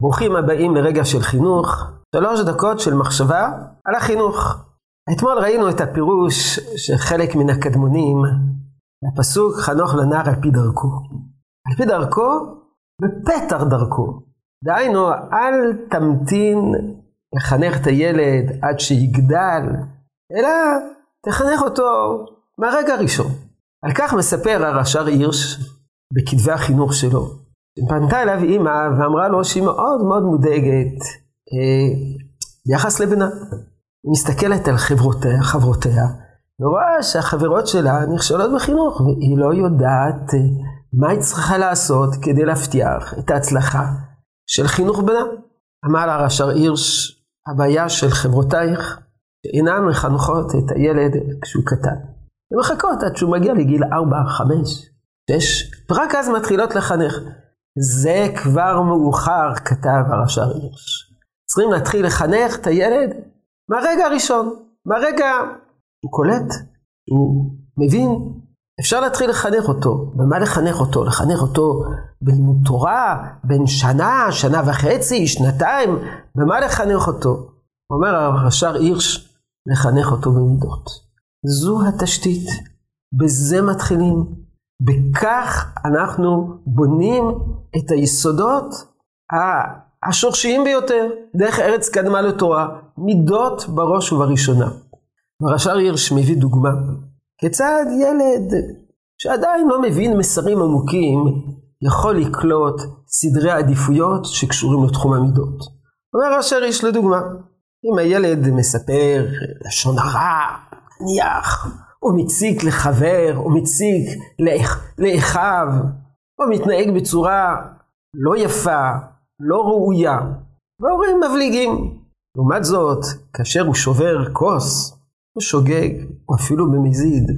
ברוכים הבאים לרגע של חינוך, שלוש דקות של מחשבה על החינוך. אתמול ראינו את הפירוש של חלק מן הקדמונים, הפסוק חנוך לנער על פי דרכו. על פי דרכו, בפתח דרכו. דהיינו, אל תמתין לחנך את הילד עד שיגדל, אלא תחנך אותו מהרגע הראשון. על כך מספר הרש"ר הירש בכתבי החינוך שלו. פנתה אליו אימא ואמרה לו שהיא מאוד מאוד מודאגת אה, ביחס לבנה. היא מסתכלת על חברותיה, חברותיה, ורואה שהחברות שלה נכשלות בחינוך, והיא לא יודעת אה, מה היא צריכה לעשות כדי להבטיח את ההצלחה של חינוך בנה. אמר לה רש"ר הירש, הבעיה של חברותייך, שאינן מחנכות את הילד כשהוא קטן. הן מחכות עד שהוא מגיע לגיל 4, 5, 6, ורק אז מתחילות לחנך. זה כבר מאוחר, כתב הרש"ר הירש. צריכים להתחיל לחנך את הילד מהרגע הראשון, מהרגע הוא קולט, הוא מבין, אפשר להתחיל לחנך אותו. במה לחנך אותו? לחנך אותו בלימוד תורה, בין שנה, שנה וחצי, שנתיים, במה לחנך אותו? אומר הרש"ר הירש, לחנך אותו במידות. זו התשתית, בזה מתחילים. בכך אנחנו בונים את היסודות השורשיים ביותר, דרך ארץ קדמה לתורה, מידות בראש ובראשונה. הרש"ר הירש מביא דוגמה, כיצד ילד שעדיין לא מבין מסרים עמוקים, יכול לקלוט סדרי עדיפויות שקשורים לתחום המידות. אומר הרש"ר הירש לדוגמה, אם הילד מספר לשון הרע, נניח, או מציק לחבר, או מציק לאחיו, או מתנהג בצורה לא יפה, לא ראויה, וההורים מבליגים. לעומת זאת, כאשר הוא שובר כוס, או שוגג, או אפילו במזיד,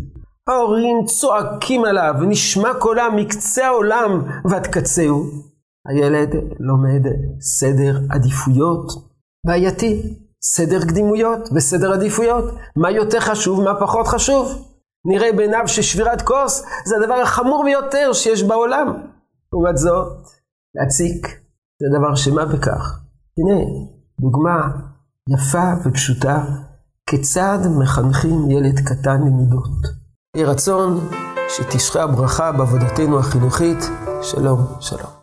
ההורים צועקים עליו, ונשמע קולם מקצה העולם ועד קצהו. הילד לומד סדר עדיפויות בעייתי. סדר קדימויות וסדר עדיפויות. מה יותר חשוב, מה פחות חשוב. נראה בעיניו ששבירת כוס זה הדבר החמור ביותר שיש בעולם. לעומת זאת, להציק זה דבר שמה בכך. הנה, דוגמה יפה ופשוטה, כיצד מחנכים ילד קטן למידות. יהי רצון שתשרה הברכה בעבודתנו החינוכית. שלום, שלום.